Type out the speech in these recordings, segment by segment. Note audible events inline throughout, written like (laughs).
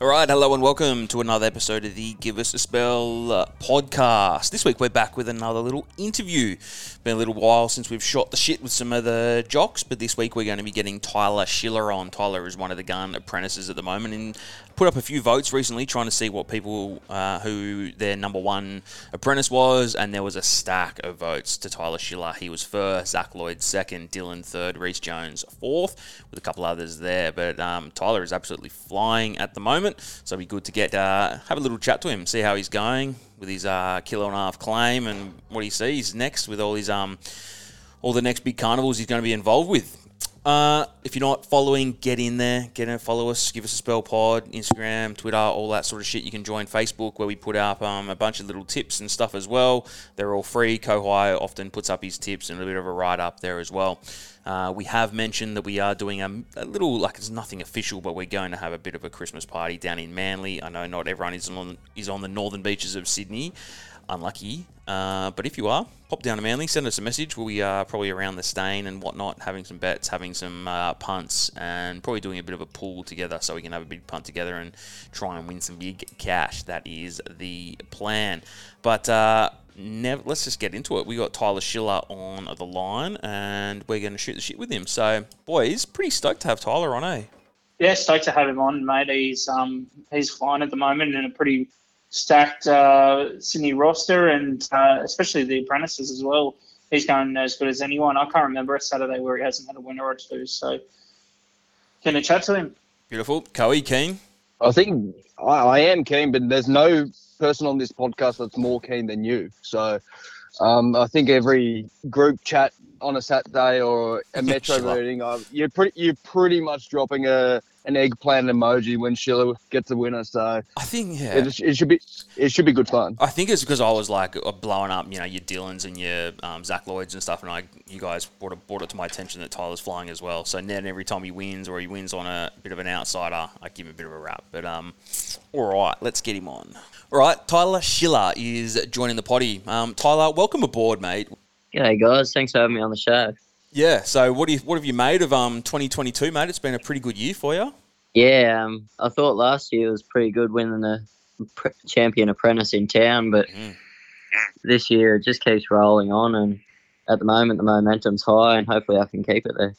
All right, hello and welcome to another episode of the Give Us a Spell uh, podcast. This week we're back with another little interview. Been a little while since we've shot the shit with some other jocks, but this week we're going to be getting Tyler Schiller on. Tyler is one of the gun apprentices at the moment and put up a few votes recently trying to see what people, uh, who their number one apprentice was, and there was a stack of votes to Tyler Schiller. He was first, Zach Lloyd second, Dylan third, Reese Jones fourth, with a couple others there. But um, Tyler is absolutely flying at the moment, so it'd be good to get uh, have a little chat to him, see how he's going with his uh, kilo and a half claim and what he sees next with all his um all the next big carnivals he's going to be involved with. Uh, if you're not following, get in there, get in, follow us, give us a spell pod, Instagram, Twitter, all that sort of shit. You can join Facebook where we put up um, a bunch of little tips and stuff as well. They're all free. Kohai often puts up his tips and a bit of a write up there as well. Uh, we have mentioned that we are doing a, a, little, like it's nothing official, but we're going to have a bit of a Christmas party down in Manly. I know not everyone is on is on the northern beaches of Sydney, unlucky. Uh, but if you are, pop down to Manly, send us a message. Be uh, probably around the Steyne and whatnot, having some bets, having some uh, punts, and probably doing a bit of a pool together so we can have a big punt together and try and win some big cash. That is the plan. But uh, never, let's just get into it. We got Tyler Schiller on the line, and we're going to shoot the shit with him. So, boys, pretty stoked to have Tyler on, eh? Yeah, stoked to have him on, mate. He's um he's flying at the moment in a pretty stacked uh, Sydney roster, and uh, especially the apprentices as well. He's going as good as anyone. I can't remember a Saturday where he hasn't had a winner or two. So, can I chat to him? Beautiful, Coe, keen. I think I, I, am keen, but there's no person on this podcast that's more keen than you. So, um, I think every group chat on a Saturday or a metro meeting, uh, you're pretty you're pretty much dropping a an eggplant emoji when Schiller gets a winner. So I think yeah, it, it, should be it should be good fun. I think it's because I was like uh, blowing up, you know, your Dylans and your um, Zach Lloyds and stuff, and I you guys brought it, brought it to my attention that Tyler's flying as well. So then every time he wins or he wins on a bit of an outsider, I give him a bit of a rap. But um, all right, let's get him on. All right, Tyler Schiller is joining the potty. Um, Tyler, welcome aboard, mate. G'day, guys. Thanks for having me on the show. Yeah. So, what do you, what have you made of um 2022, mate? It's been a pretty good year for you. Yeah, um, I thought last year was pretty good winning the champion apprentice in town, but mm. this year it just keeps rolling on, and at the moment the momentum's high, and hopefully I can keep it there.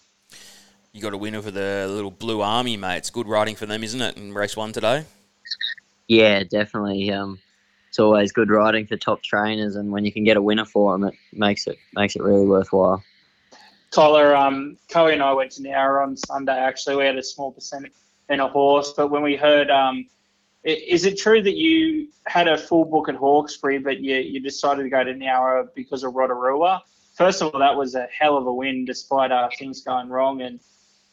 You got a winner for the little Blue Army, mate. It's good riding for them, isn't it? In race one today. Yeah, definitely. Um, it's always good riding for top trainers, and when you can get a winner for them, it makes it makes it really worthwhile. Tyler, um, Coe and I went to Nowra on Sunday. Actually, we had a small percentage in a horse, but when we heard, um, is it true that you had a full book at Hawkesbury, but you, you decided to go to Nowra because of Rotorua? First of all, that was a hell of a win, despite uh, things going wrong. And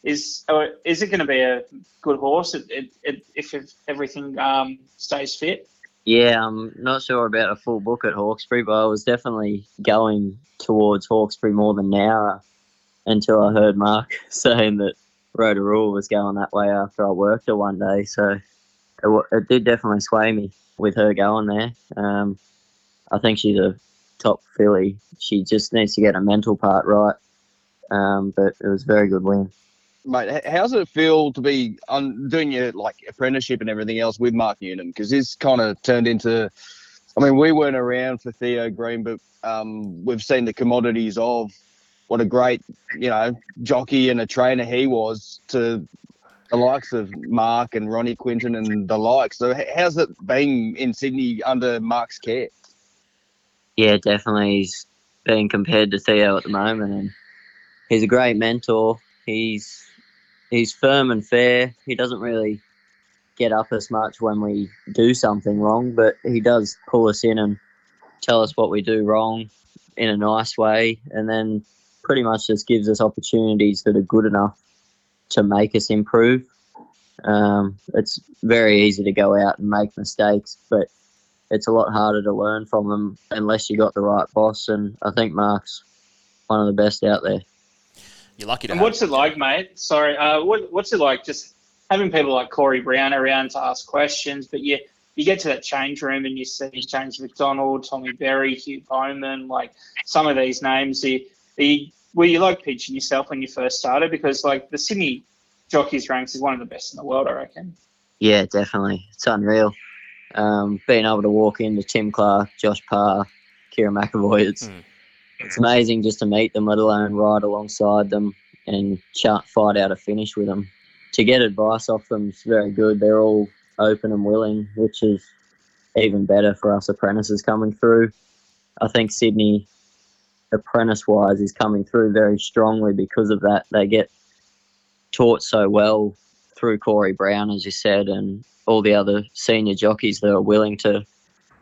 is uh, is it going to be a good horse it, if, if everything um, stays fit? Yeah, I'm not sure about a full book at Hawkesbury, but I was definitely going towards Hawkesbury more than Nowra until I heard Mark (laughs) saying that Rotorua was going that way after I worked her one day. So it, it did definitely sway me with her going there. Um, I think she's a top filly. She just needs to get a mental part right. Um, but it was a very good win mate, how's it feel to be on doing your like apprenticeship and everything else with Mark Newnham? Because this kind of turned into, I mean, we weren't around for Theo Green, but um, we've seen the commodities of what a great, you know, jockey and a trainer he was to the likes of Mark and Ronnie Quinton and the likes. So, how's it being in Sydney under Mark's care? Yeah, definitely. He's being compared to Theo at the moment, and he's a great mentor. He's he's firm and fair. He doesn't really get up as much when we do something wrong, but he does pull us in and tell us what we do wrong in a nice way, and then pretty much just gives us opportunities that are good enough to make us improve. Um, it's very easy to go out and make mistakes, but it's a lot harder to learn from them unless you got the right boss. And I think Mark's one of the best out there. You're lucky to. And what's it like, mate? Sorry, uh, what, what's it like just having people like Corey Brown around to ask questions, but you you get to that change room and you see James McDonald, Tommy Berry, Hugh Bowman, like some of these names. Are you, are you were you like pitching yourself when you first started? Because like the Sydney jockeys ranks is one of the best in the world, I reckon. Yeah, definitely. It's unreal. Um, being able to walk into Tim Clark, Josh Parr, Kerrin McEvoy, it's Mm. It's amazing just to meet them, let alone ride alongside them and ch- fight out a finish with them. To get advice off them is very good. They're all open and willing, which is even better for us apprentices coming through. I think Sydney, apprentice wise, is coming through very strongly because of that. They get taught so well through Corey Brown, as you said, and all the other senior jockeys that are willing to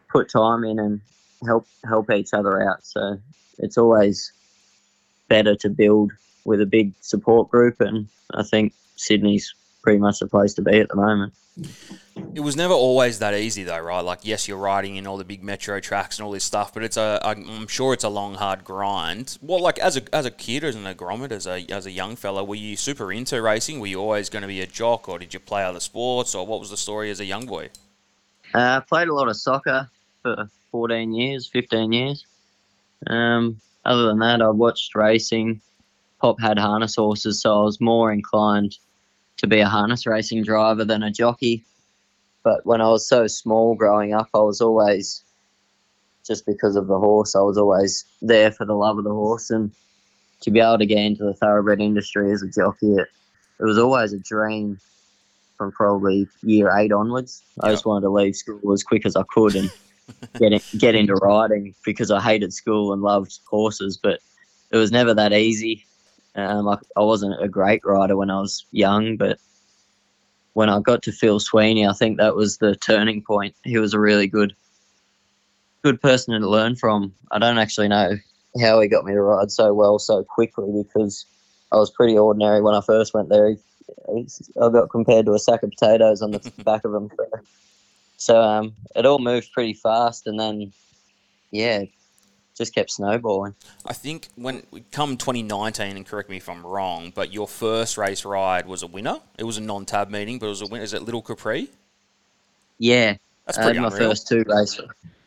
put time in and help help each other out. So it's always better to build with a big support group, and I think Sydney's pretty much the place to be at the moment. It was never always that easy, though, right? Like, yes, you're riding in all the big metro tracks and all this stuff, but it's a. I'm sure it's a long, hard grind. Well, like as a as a kid, as an agromet, as a as a young fella, were you super into racing? Were you always going to be a jock, or did you play other sports, or what was the story as a young boy? Uh, I played a lot of soccer for 14 years, 15 years. Um, other than that, I watched racing. Pop had harness horses, so I was more inclined to be a harness racing driver than a jockey. But when I was so small growing up, I was always, just because of the horse, I was always there for the love of the horse. And to be able to get into the thoroughbred industry as a jockey, it, it was always a dream from probably year eight onwards. I just wanted to leave school as quick as I could and get in, get into riding because I hated school and loved horses, but it was never that easy. Um, I, I wasn't a great rider when I was young, but when I got to Phil Sweeney, I think that was the turning point. He was a really good, good person to learn from. I don't actually know how he got me to ride so well so quickly because I was pretty ordinary when I first went there. I got compared to a sack of potatoes on the back of him. So um, it all moved pretty fast, and then yeah, just kept snowballing. I think when we come 2019, and correct me if I'm wrong, but your first race ride was a winner. It was a non-tab meeting, but it was a win. Is it Little Capri? Yeah, That's I had pretty my unreal. first two race.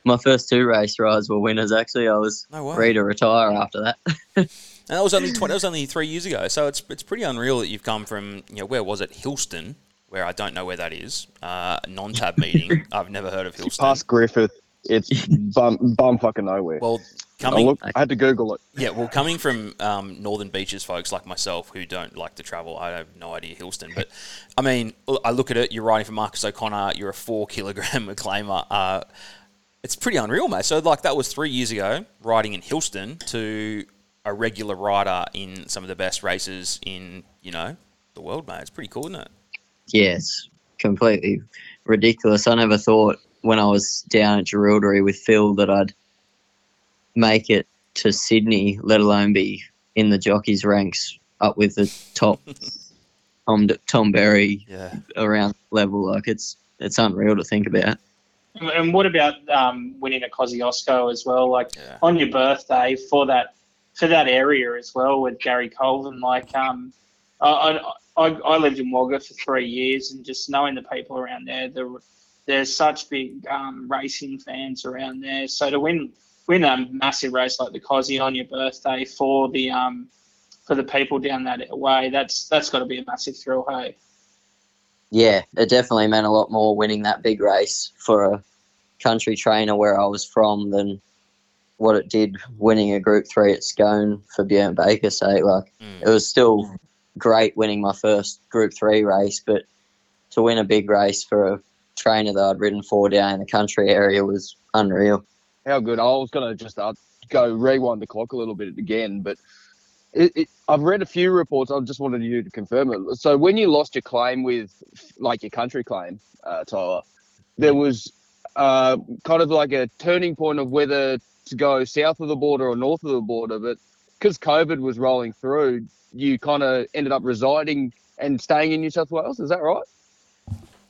My first two race rides were winners. Actually, I was No way. ready to retire after that. (laughs) And that was only 20, that was only three years ago. So it's it's pretty unreal that you've come from you know where was it Hillston, where I don't know where that is. Uh, non-tab meeting. (laughs) I've never heard of Hillston. Past Griffith, it's (laughs) bum, bum fucking nowhere. Well, I, coming look, I had to Google it. yeah, well, coming from um, northern beaches, folks like myself who don't like to travel, I have no idea Hillston. But I mean, I look at it. You're riding for Marcus O'Connor. You're a four kilogram (laughs) reclaimer. Uh, it's pretty unreal, mate. So like that was three years ago, riding in Hillston to a regular rider in some of the best races in you know the world, mate. It's pretty cool, isn't it? Yes, completely ridiculous. I never thought when I was down at Jerilderie with Phil that I'd make it to Sydney, let alone be in the jockeys ranks up with the top (laughs) Tom Tom Berry Yeah. around level. Like it's it's unreal to think about. And- And what about um, winning a Kosciuszko as well? Like Yeah. on your birthday for that for that area as well with Gary Colvin. Like um, I, I, I lived in Wagga for three years, and just knowing the people around there, the, there's such big um, racing fans around there. So to win win a massive race like the Cosy on your birthday for the um for the people down that way, that's that's got to be a massive thrill. Hey. Yeah, it definitely meant a lot more winning that big race for a country trainer where I was from than what it did winning a Group Three at Scone for Björn Baker. sake. Like Mm. it was still great winning my first Group Three race, but to win a big race for a trainer that I'd ridden for down in the country area was unreal. How good. I was going to just uh, go rewind the clock a little bit again, but it, it, I've read a few reports. I just wanted you to confirm it. So when you lost your claim with, like your country claim, uh, Tyler, there was uh, kind of like a turning point of whether to go south of the border or north of the border. But because COVID was rolling through, you kind of ended up residing and staying in New South Wales. Is that right?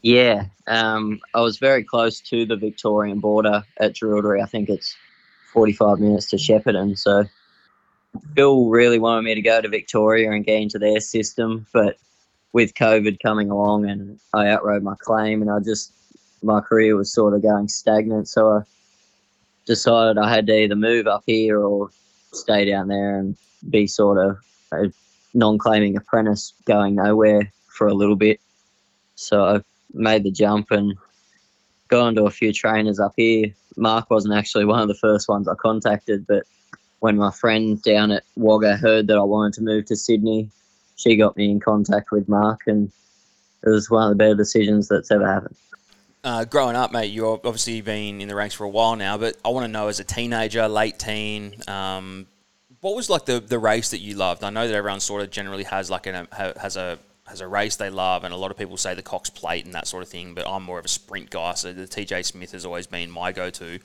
Yeah, um, I was very close to the Victorian border at Jerilderie. I think it's 45 minutes to Shepparton. So Bill really wanted me to go to Victoria and get into their system. But with COVID coming along and I outrode my claim and I just, my career was sort of going stagnant. So I decided I had to either move up here or stay down there. And be sort of non-claiming apprentice going nowhere for a little bit. So I made the jump and gone to a few trainers up here. Mark wasn't actually one of the first ones I contacted, but when my friend down at Wagga heard that I wanted to move to Sydney, she got me in contact with Mark, and it was one of the better decisions that's ever happened. Uh, growing up, mate, you've obviously been in the ranks for a while now, but I want to know as a teenager, late teen, um, what was like the, the race that you loved? I know that everyone sort of generally has like an, has a has a race they love, and a lot of people say the Cox Plate and that sort of thing. But I'm more of a sprint guy, so the TJ Smith has always been my go-to.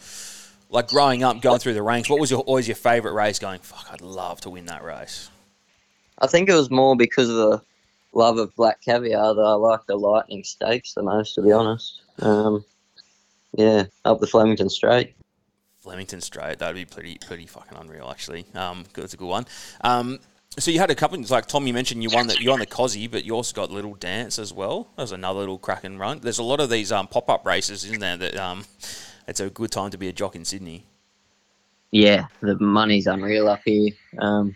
Like growing up, going through the ranks, what was your always your favourite race? Going, fuck, I'd love to win that race. I think it was more because of the love of black caviar that I like the Lightning Stakes the most, to be honest. Um, yeah, up the Flemington Straight. Flemington Straight, that'd be pretty pretty fucking unreal, actually. Um, that's a good one. Um, so you had a couple, like Tom, you mentioned you won that you won the Cosy, but you also got Little Dance as well. That was another little cracking run. There's a lot of these um, pop up races, isn't there? That um, it's a good time to be a jock in Sydney. Yeah, the money's unreal up here. Um,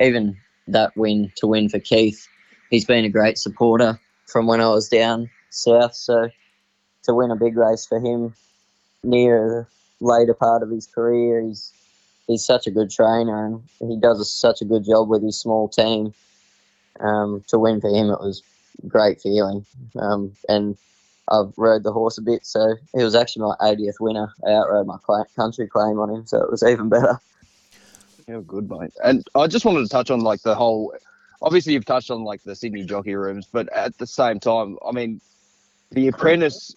even that win to win for Keith, he's been a great supporter from when I was down south. So to win a big race for him near later part of his career, he's he's such a good trainer and he does a, such a good job with his small team. Um, to win for him, it was great feeling. Um, and I've rode the horse a bit, so he was actually my 80th winner. I outrode my country claim on him, so it was even better. Yeah, good mate. And I just wanted to touch on like the whole. Obviously, you've touched on like the Sydney jockey rooms, but at the same time, I mean, the apprentice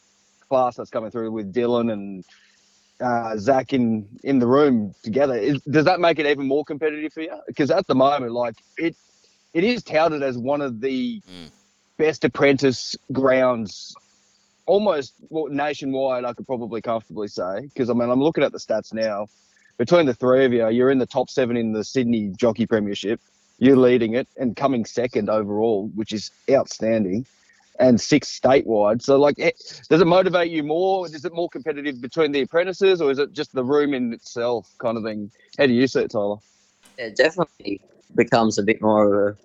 class that's coming through with Dylan and uh, Zach in in the room together. Is, does that make it even more competitive for you? Because at the moment, like it, it is touted as one of the mm. best apprentice grounds, almost well, nationwide. I could probably comfortably say because I mean I'm looking at the stats now. Between the three of you, you're in the top seven in the Sydney Jockey Premiership. You're leading it and coming second overall, which is outstanding and six statewide. So, like, eh, does it motivate you more? Is it more competitive between the apprentices, or is it just the room in itself, kind of thing? How do you see it, Tyler? It definitely becomes a bit more of a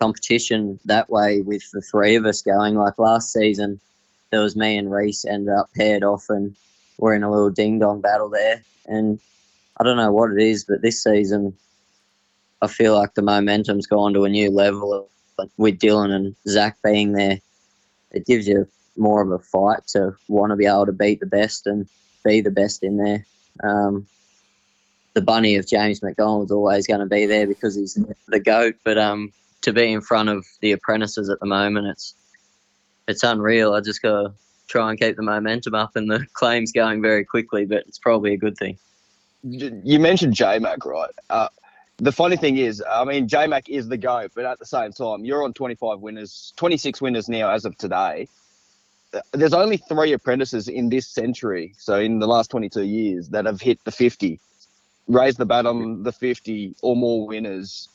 competition that way with the three of us going. Like last season, there was me and Reese ended up paired off, and we're in a little ding dong battle there. And I don't know what it is, but this season, I feel like the momentum's gone to a new level with Dylan and Zach being there it gives you more of a fight to want to be able to beat the best and be the best in there. Um, the bunny of James McDonald's always going to be there because he's the goat. But um, to be in front of the apprentices at the moment, it's it's unreal. I just got to try and keep the momentum up, and the (laughs) claims going very quickly. But it's probably a good thing. You mentioned J Mac, right? Uh, the funny thing is, I mean, J Mac is the go, but at the same time, you're on 25 winners, 26 winners now as of today. There's only three apprentices in this century, so in the last 22 years, that have hit the 50, raised the bat on the 50 or more winners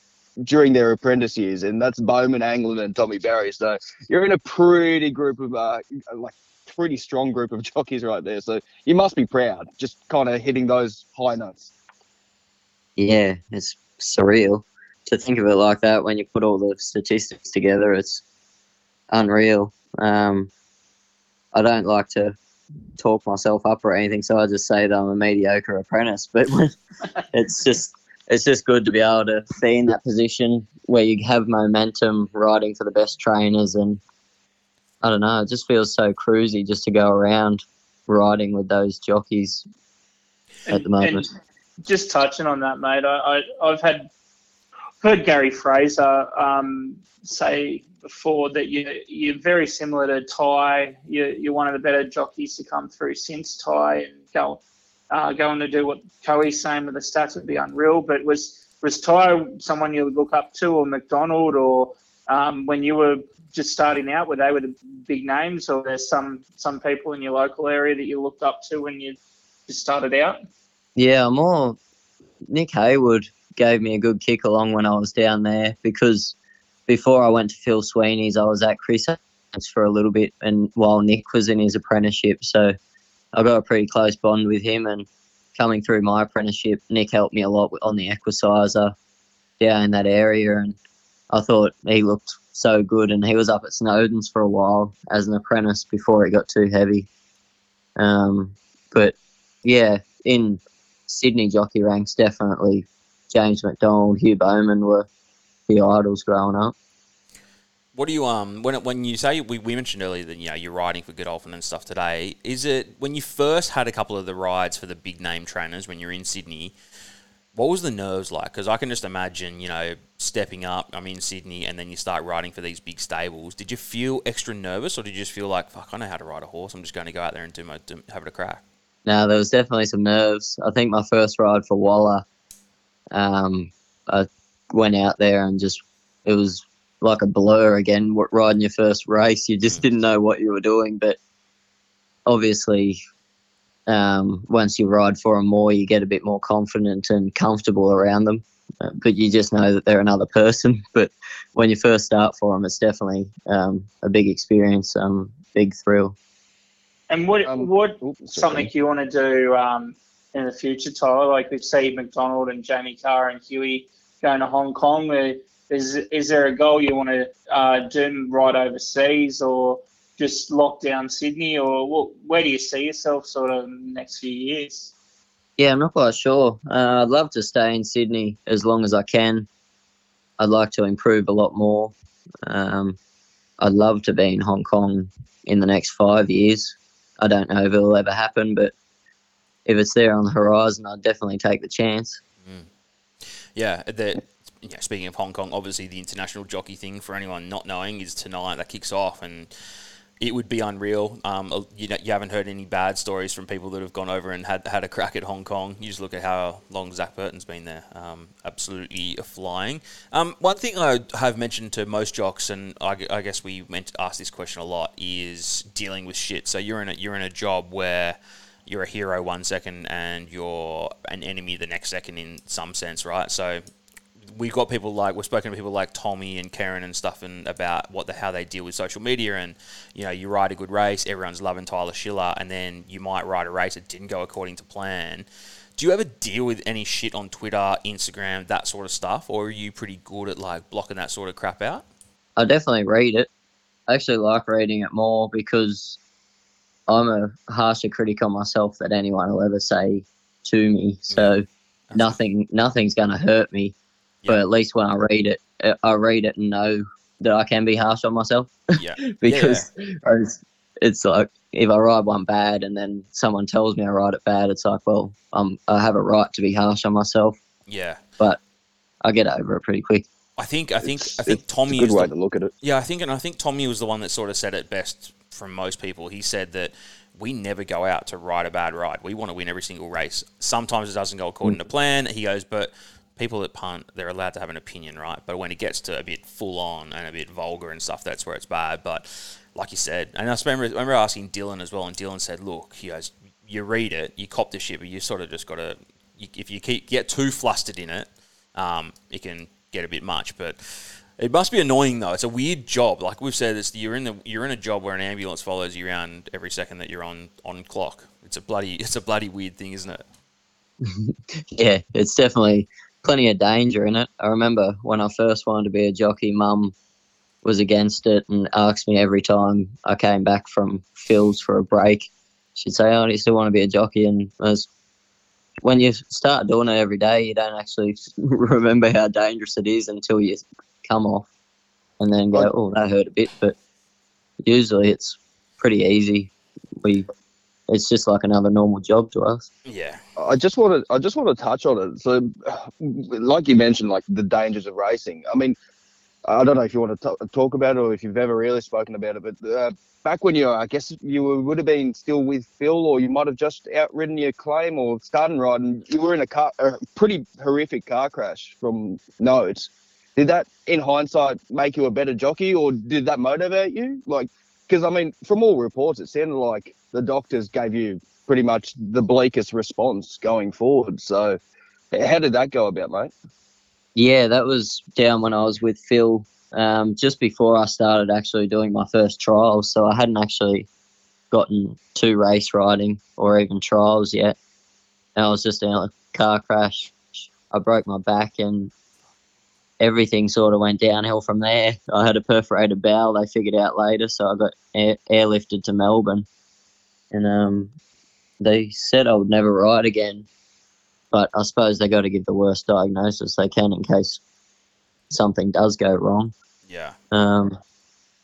during their apprentice years, and that's Bowman, Angland, and Tommy Berry. So you're in a pretty group of, uh, like, pretty strong group of (laughs) jockeys right there. So you must be proud, just kind of hitting those high notes. Yeah, it's surreal to think of it like that when you put all the statistics together. It's unreal. Um, I don't like to talk myself up or anything, so I just say that I'm a mediocre apprentice. But (laughs) it's just it's just good to be able to be in that position where you have momentum, riding for the best trainers, and I don't know, it just feels so cruisy just to go around riding with those jockeys at the moment. And, just touching on that, mate, I, I, have had heard Gary Fraser um, say before that you, you're very similar to Tye. You're, you're one of the better jockeys to come through since Tye and go, uh, going to do what Coey's saying with the stats would be unreal. But was was Tye someone you would look up to, or McDonald, or um, when you were just starting out, were they were the big names, or there's some some people in your local area that you looked up to when you just started out? Yeah, more Nick Haywood gave me a good kick along when I was down there because before I went to Phil Sweeney's, I was at Chris for a little bit, and while Nick was in his apprenticeship, so I got a pretty close bond with him. And coming through my apprenticeship, Nick helped me a lot on the Equicizer, down in that area, and I thought he looked so good. And he was up at Snowden's for a while as an apprentice before it got too heavy. Um, but yeah, in Sydney jockey ranks, definitely James McDonald, Hugh Bowman were the idols growing up. What do you um when when you say we, we mentioned earlier that you know you're riding for Godolphin and stuff today? Is it when you first had a couple of the rides for the big name trainers when you're in Sydney? What was the nerves like? Because I can just imagine you know stepping up. I'm in Sydney and then you start riding for these big stables. Did you feel extra nervous or did you just feel like fuck I know how to ride a horse? I'm just going to go out there and do my do, have it a crack. No, there was definitely some nerves. I think my first ride for Waller, um, I went out there and just it was like a blur again. Riding your first race, you just didn't know what you were doing. But obviously, um, once you ride for them more, you get a bit more confident and comfortable around them. Uh, but you just know that they're another person. (laughs) But when you first start for them, it's definitely um, a big experience, um, big thrill. And what Um, what oops, something you want to do um, in the future, Tyler? Like we've seen McDonald and Jamie Kah and Huey going to Hong Kong. Uh, Is is there a goal you want to uh, do right overseas, or just lock down Sydney, or what, where do you see yourself sort of in the next few years? Yeah, I'm not quite sure. Uh, I'd love to stay in Sydney as long as I can. I'd like to improve a lot more. Um, I'd love to be in Hong Kong in the next five years. I don't know if it'll ever happen, but if it's there on the horizon, I'd definitely take the chance. Mm. Yeah, uh, the, you know, speaking of Hong Kong, obviously the international jockey thing for anyone not knowing is tonight that kicks off, and it would be unreal. Um, you, you haven't heard any bad stories from people that have gone over and had had a crack at Hong Kong. You just look at how long Zac Purton's been there, um, absolutely flying. Um, one thing I have mentioned to most jocks, and I, I guess we meant to ask this question a lot, is dealing with shit. So you're in a you're in a job where you're a hero one second and you're an enemy the next second in some sense, right? So we've got people like we've spoken to people like Tommy and Karen and stuff and about what the how they deal with social media and you know you ride a good race everyone's loving Tyler Schiller and then you might ride a race that didn't go according to plan do you ever deal with any shit on Twitter Instagram that sort of stuff or are you pretty good at like blocking that sort of crap out I definitely read it. I actually like reading it more because I'm a harsher critic on myself than anyone will ever say to me. So nothing, nothing's going to hurt me. But at least when I read it, uh, I read it and know that I can be harsh on myself (laughs) yeah because it's, it's like if I ride one bad and then someone tells me I ride it bad, it's like, well, um, I have a right to be harsh on myself. yeah but I get over it pretty quick. I think I think It's- I think Tommy good is way the, to look at it. Yeah, I think, and I think Tommy was the one that sort of said it best from most people. He said that we never go out to ride a bad ride. We want to win every single race. Sometimes it doesn't go according to plan. He goes, but people that punt, they're allowed to have an opinion, right? But when it gets to a bit full on and a bit vulgar and stuff, that's where it's bad. But like you said, and I remember, I remember asking Dylan as well, and Dylan said, look, goes, you read it, you cop the shit, but you sort of just got to, if you keep get too flustered in it, um, it can get a bit much. But it must be annoying though. It's a weird job. Like we've said, it's you're in the you're in a job where an ambulance follows you around every second that you're on on clock. It's a bloody it's a bloody weird thing, isn't it? (laughs) Yeah, it's definitely plenty of danger in it. I remember when I first wanted to be a jockey, mum was against it and asked me every time I came back from Phil's for a break. She'd say, Oh, do you still want to be a jockey? And I was, when you start doing it every day, you don't actually (laughs) remember how dangerous it is until you come off and then go, Oh, that hurt a bit. But usually it's pretty easy. We, it's just like another normal job to us. Yeah. I just want to I just want to touch on it. So, like you mentioned, like the dangers of racing. I mean, I don't know if you want to t- talk about it or if you've ever really spoken about it, but uh, back when you, I guess you would have been still with Phil, or you might have just outridden your claim or started riding. You were in a car, a pretty horrific car crash from notes. Did that, in hindsight, make you a better jockey, or did that motivate you? Like, because I mean, from all reports, it sounded like the doctors gave you pretty much the bleakest response going forward. So, how did that go about, mate? Yeah, that was down when I was with Phil, um, just before I started actually doing my first trials. So I hadn't actually gotten to race riding or even trials yet. And I was just in a car crash. I broke my back and everything sort of went downhill from there. I had a perforated bowel. They figured out later, so I got air, airlifted to Melbourne, and um, they said I would never ride again. But I suppose they got to give the worst diagnosis they can in case something does go wrong. Yeah. Um,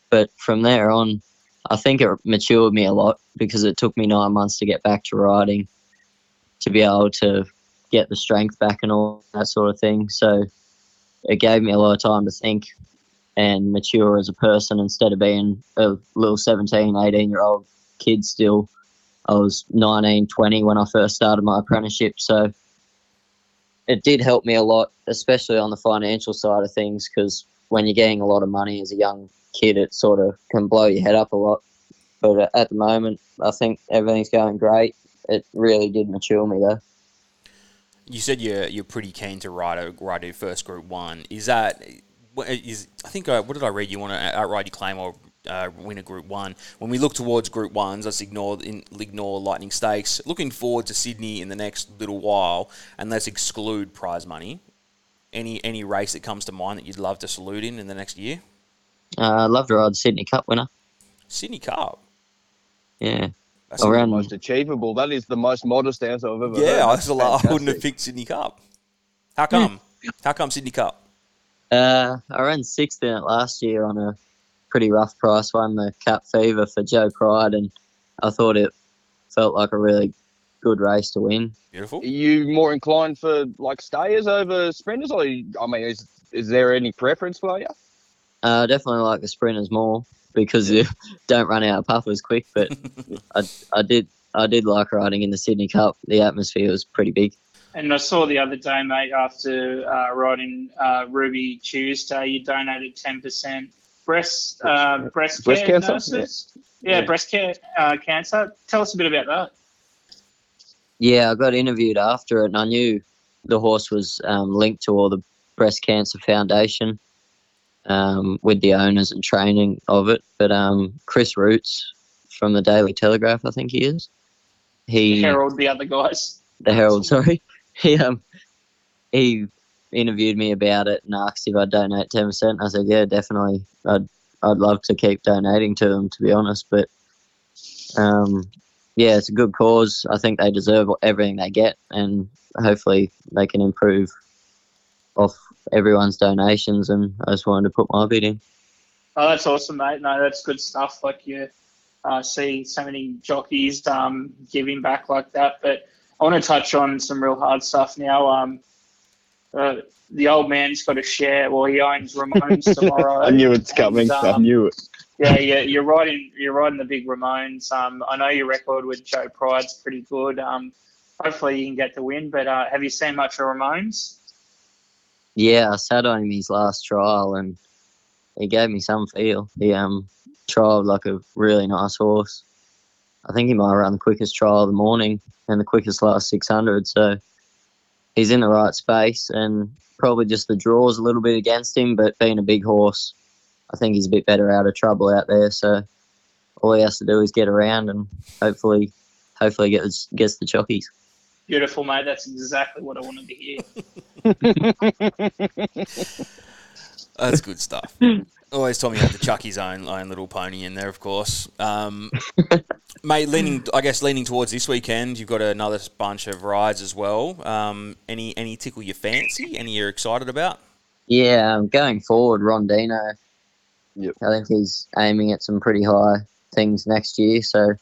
but from there on, I think it matured me a lot because it took me nine months to get back to riding, to be able to get the strength back and all that sort of thing. So it gave me a lot of time to think and mature as a person instead of being a little 17, 18 year old kid still. I was 19, 20 when I first started my apprenticeship. So it did help me a lot, especially on the financial side of things, because when you're getting a lot of money as a young kid, it sort of can blow your head up a lot. But at the moment, I think everything's going great. It really did mature me though. You said you're you're pretty keen to ride a ride your first Group One. Is that is I think I, what did I read? You want to uh, outright your claim or uh, win a Group One. When we look towards Group Ones, let's ignore in, ignore Lightning Stakes. Looking forward to Sydney in the next little while, and let's exclude prize money. Any any race that comes to mind that you'd love to salute in in the next year? Uh, I'd love to ride the Sydney Cup winner. Sydney Cup. Yeah. That's Around- the most achievable. That is the most modest answer I've ever heard. yeah, I, That's was a I wouldn't have picked Sydney Cup. How come? (laughs) How come Sydney Cup? Uh, I ran sixth in it last year on a pretty rough price. Won the Cup Fever for Joe Pride, and I thought it felt like a really good race to win. Beautiful. Are you more inclined for like stayers over sprinters, or you- I mean, is is there any preference for you? Uh, definitely like the sprinters more because you (laughs) don't run out of puffers quick. But (laughs) I, I did I did like riding in the Sydney Cup. The atmosphere was pretty big. And I saw the other day, mate, after uh, riding uh, Ruby Tuesday, you donated 10% breast, uh, breast, Breast care cancer? nurses. Yeah, Yeah. breast care uh, cancer. Tell us a bit about that. Yeah, I got interviewed after it, and I knew the horse was um, linked to all the breast cancer foundation um, with the owners and training of it. But um, Chris Roots from the Daily Telegraph, I think he is. He Herald, the other guys. the Herald, (laughs) sorry. He um he interviewed me about it and asked if I'd donate ten percent. I said, Yeah, definitely. I'd I'd love to keep donating to them to be honest. But um yeah, it's a good cause. I think they deserve everything they get and hopefully they can improve off everyone's donations and I just wanted to put my bid in. Oh, that's awesome, mate. No, that's good stuff. Like you uh, see so many jockeys um, giving back like that. But I want to touch on some real hard stuff now. Um, uh, the old man's got a share. Well, he owns Ramones (laughs) tomorrow. I knew it's coming. And, I um, knew it. Yeah, yeah, you're riding. You're riding the big Ramones. Um, I know your record with Joe Pride's pretty good. Um, hopefully you can get the win. But uh, have you seen much of Ramones? Yeah, I sat on him his last trial and he gave me some feel. He um trialled like a really nice horse. I think he might run the quickest trial of the morning and the quickest last 600. So he's in the right space and probably just the draws a little bit against him, but being a big horse, I think he's a bit better out of trouble out there. So all he has to do is get around and hopefully, hopefully gets gets the chockies. Beautiful, mate. That's exactly what I wanted to hear. (laughs) That's good stuff. (laughs) Always told me he had to chuck his own own little pony in there, of course. Um, (laughs) mate, leaning, I guess, leaning towards this weekend, you've got another bunch of rides as well. Um, any any tickle your fancy? Any you're excited about? Yeah, um, going forward, Rondino. Yep. I think he's aiming at some pretty high things next year. So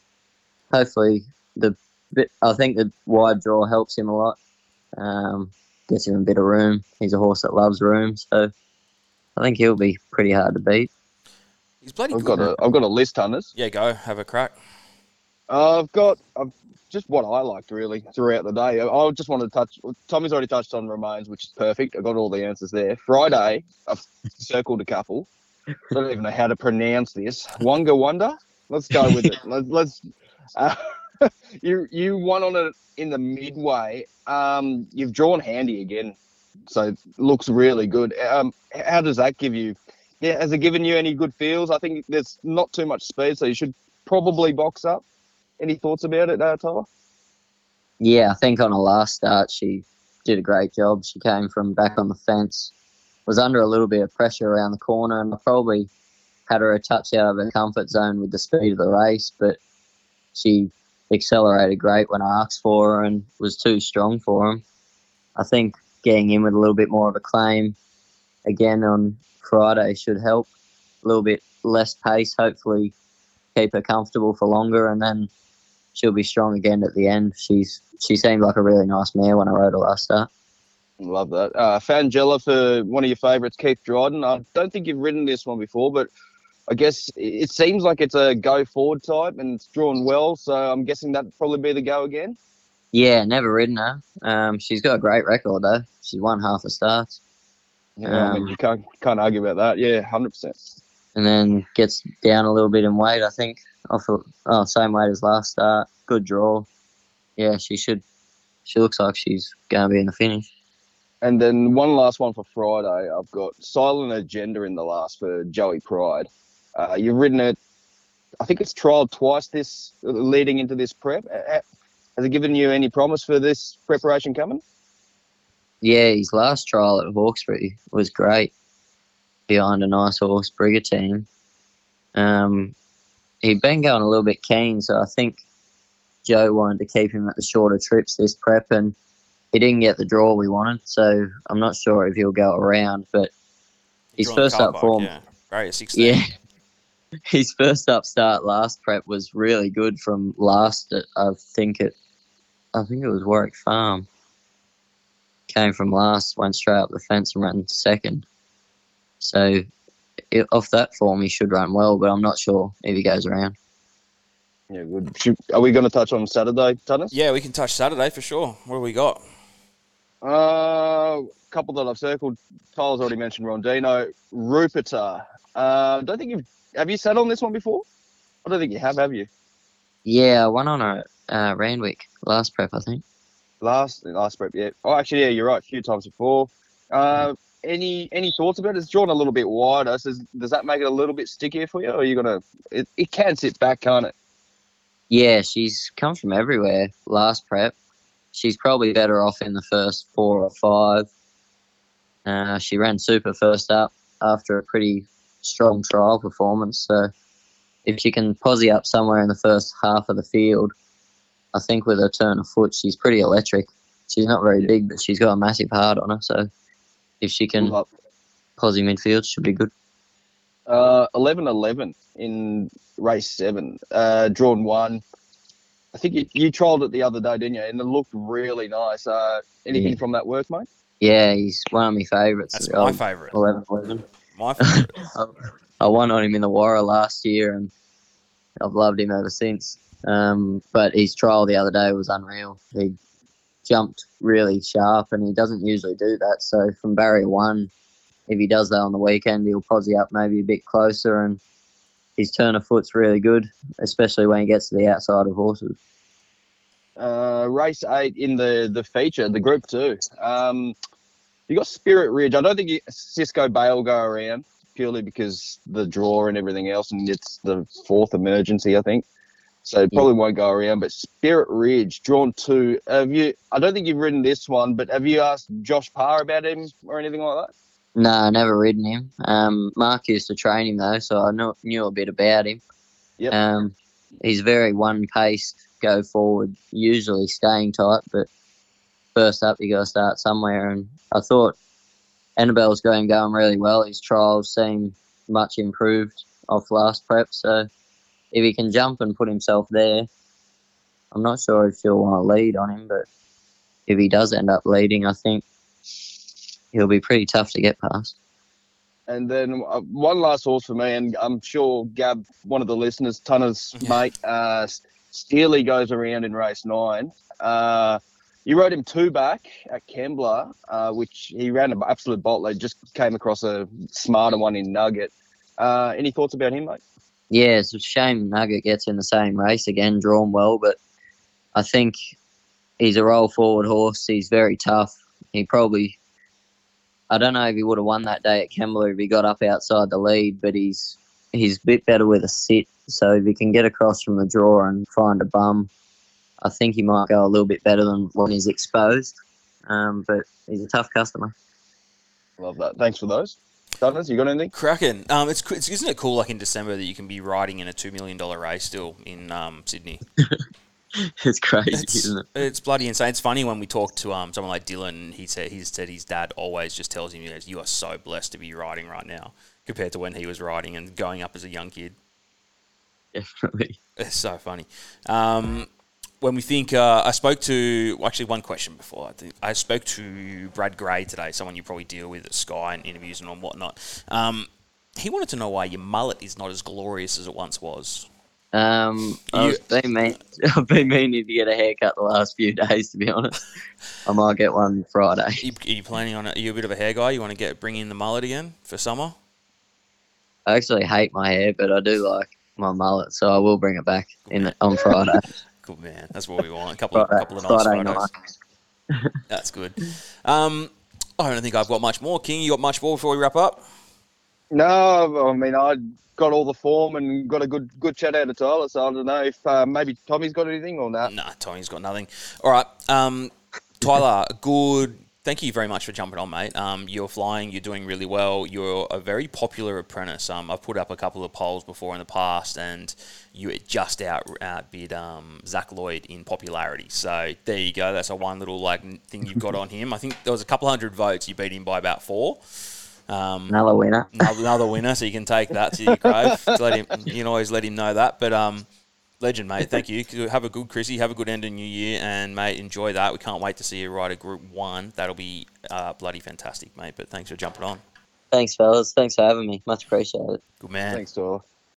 hopefully, the bit, I think the wide draw helps him a lot. Um, gets him a bit of room. He's a horse that loves room, so I think he'll be pretty hard to beat. He's bloody I've good. got a I've got a list, hunters. yeah, go have a crack. I've got I've just what I liked really throughout the day. I, just wanted to touch. Tommy's already touched on Ramones, which is perfect. I got all the answers there. Friday, I've circled a couple. I don't even know how to pronounce this. Wonga Wonder. Let's go with it. Let's. let's uh, (laughs) you you won on it in the midway. Um, you've drawn handy again, so it looks really good. Um, how does that give you? Yeah, has it given you any good feels? I think there's not too much speed, so you should probably box up. Any thoughts about it, uh, Tyler? Yeah, I think on her last start she did a great job. She came from back on the fence was under a little bit of pressure around the corner, and I probably had her a touch out of her comfort zone with the speed of the race, but she accelerated great when I asked for her and was too strong for him. I think getting in with a little bit more of a claim again on Friday should help. A little bit less pace, hopefully keep her comfortable for longer, and then she'll be strong again at the end. She's she seemed like a really nice mare when I rode her last start. Love that. Uh, Fangella for one of your favourites, Keith Dryden. I don't think you've ridden this one before, but I guess it seems like it's a go forward type and it's drawn well. So I'm guessing that'd probably be the go again. Yeah, never ridden her. Um, she's got a great record though. She's won half the starts. Yeah, I mean, Um, you can't can't argue about that. Yeah, hundred percent. and then gets down a little bit in weight. I think off of, oh, same weight as last start. Good draw. Yeah, she should. She looks like she's going to be in the finish. And then one last one for Friday. I've got Silent Agenda in the last for Joey Pride. Uh, you've ridden it. I think it's trialled twice this leading into this prep. Has it given you any promise for this preparation coming? Yeah, his last trial at Hawkesbury was great. Behind a nice horse, Brigantine. Um, he'd been going a little bit keen, so I think Joe wanted to keep him at the shorter trips this prep, and he didn't get the draw we wanted. So I'm not sure if he'll go around, but his first up bike, form, Yeah, great 16. yeah. (laughs) His first up start last prep was really good from last at I think it I think it was Warwick Farm. Came from last, went straight up the fence and ran second. So it, off that form he should run well, but I'm not sure if he goes around. Yeah, good. Should- Are we going to touch on Saturday, Tunners? Yeah, we can touch Saturday for sure. What do we got? Uh, a couple that I've circled. Tyler's already mentioned Rondino. Ruperta. Uh, don't think you've. Have you sat on this one before? I don't think you have, have you? Yeah, I won on a uh, Randwick last prep, I think. Last last prep, yeah. Oh, actually, yeah, you're right. A few times before. Uh, any any thoughts about it? It's drawn a little bit wider. So does, that make it a little bit stickier for you, or are you gonna? It, it can sit back, can't it? Yeah, she's come from everywhere last prep. She's probably better off in the first four or five. Uh, she ran super first up after a pretty strong trial performance. So if she can posse up somewhere in the first half of the field, I think with her turn of foot, she's pretty electric. She's not very big, but she's got a massive heart on her. So if she can Love- posse midfield, she'll be good. Uh, 11-11 in race seven. Uh, drawn one. I think you, you trialled it the other day, didn't you? And it looked really nice. Uh, anything Yeah. from that work, mate? Yeah, he's one of my favourites. That's my favourite. 11 11. My (laughs) favourite. I won on him in the Warra last year, and I've loved him ever since. Um, but his trial the other day was unreal. He jumped really sharp, and he doesn't usually do that. So from barrier one, if he does that on the weekend, he'll posse up maybe a bit closer, and his turn of foot's really good, especially when he gets to the outside of horses. Uh, race eight in the the feature, the group two. Um, you got Spirit Ridge. I don't think you, Cisco Bay will go around purely because the draw and everything else, and it's the fourth emergency, I think. So probably won't go around. But Spirit Ridge, drawn to Have you? I don't think you've ridden this one, but have you asked Josh Parr about him or anything like that? No, I never ridden him. Um, Mark used to train him though, so I knew, knew a bit about him. Yep. Um, he's very one paced, go forward, usually staying tight, but first up you got to start somewhere. And I thought Annabel's going going really well. His trials seem much improved off last prep, so if he can jump and put himself there, I'm not sure if she'll want to lead on him, but if he does end up leading, I think he'll be pretty tough to get past. And then uh, one last horse for me, and I'm sure Gab, one of the listeners, Tunner's Yeah. mate, uh, Steely goes around in race nine. Uh, you rode him two back at Kembla, uh, which he ran an absolute bottler. Just came across a smarter one in Nugget. Uh, any thoughts about him, mate? Yeah, it's a shame Nugget gets in the same race again, drawn well, but I think he's a roll forward horse. He's very tough. He probably, I don't know if he would have won that day at Kembla if he got up outside the lead, but he's he's a bit better with a sit. So if he can get across from the draw and find a bum, I think he might go a little bit better than when he's exposed. Um, but he's a tough customer. Love that. Thanks for those. Dunners, you got anything? Cracking. Um, it's, it's isn't it cool? Like in December, that you can be riding in a two million dollar race still in um, Sydney. (laughs) it's crazy, It's, isn't it? it's bloody insane. It's funny when we talk to um, someone like Dylan. He said he said his dad always just tells him, "You are so blessed to be riding right now compared to when he was riding and going up as a young kid." Definitely. It's so funny. Um, when we think, uh, I spoke to well, actually one question before. I, think, I spoke to Brad Gray today, someone you probably deal with at Sky and interviews and whatnot. Um, he wanted to know why your mullet is not as glorious as it once was. Um, I've been, mean, (laughs) I've been meaning to get a haircut the last few days, to be honest. (laughs) I might get one Friday. Are you, are you planning on it? Are you a bit of a hair guy? You want to get bring in the mullet again for summer? I actually hate my hair, but I do like my mullet, so I will bring it back in on Friday. (laughs) Good man. That's what we want. A couple of Friday, couple of nice Friday photos. night. (laughs) That's good. Um, I don't think I've got much more. King, you got much more before we wrap up? No, I mean I got all the form and got a good good chat out of Tyler. So I don't know if uh, maybe Tommy's got anything or not. Nah, Tommy's got nothing. All right, um, Tyler, good. Thank you very much for jumping on, mate. Um, you're flying. You're doing really well. You're a very popular apprentice. Um, I've put up a couple of polls before in the past, and you just out outbid um, Zac Lloyd in popularity. So there you go. That's a one little like thing you've got on (laughs) him. I think there was a couple hundred votes. You beat him by about four. Um, Another winner. another, winner, so you can take that to your grave. (laughs) Let him, you can always let him know that. But um, legend, mate. Thank you. Have a good Chrissy. Have a good end of New Year, and mate, enjoy that. We can't wait to see you ride a Group One. That'll be uh, bloody fantastic, mate. But thanks for jumping on. Thanks, fellas. Thanks for having me. Much appreciated. Good man. Thanks, Tyler.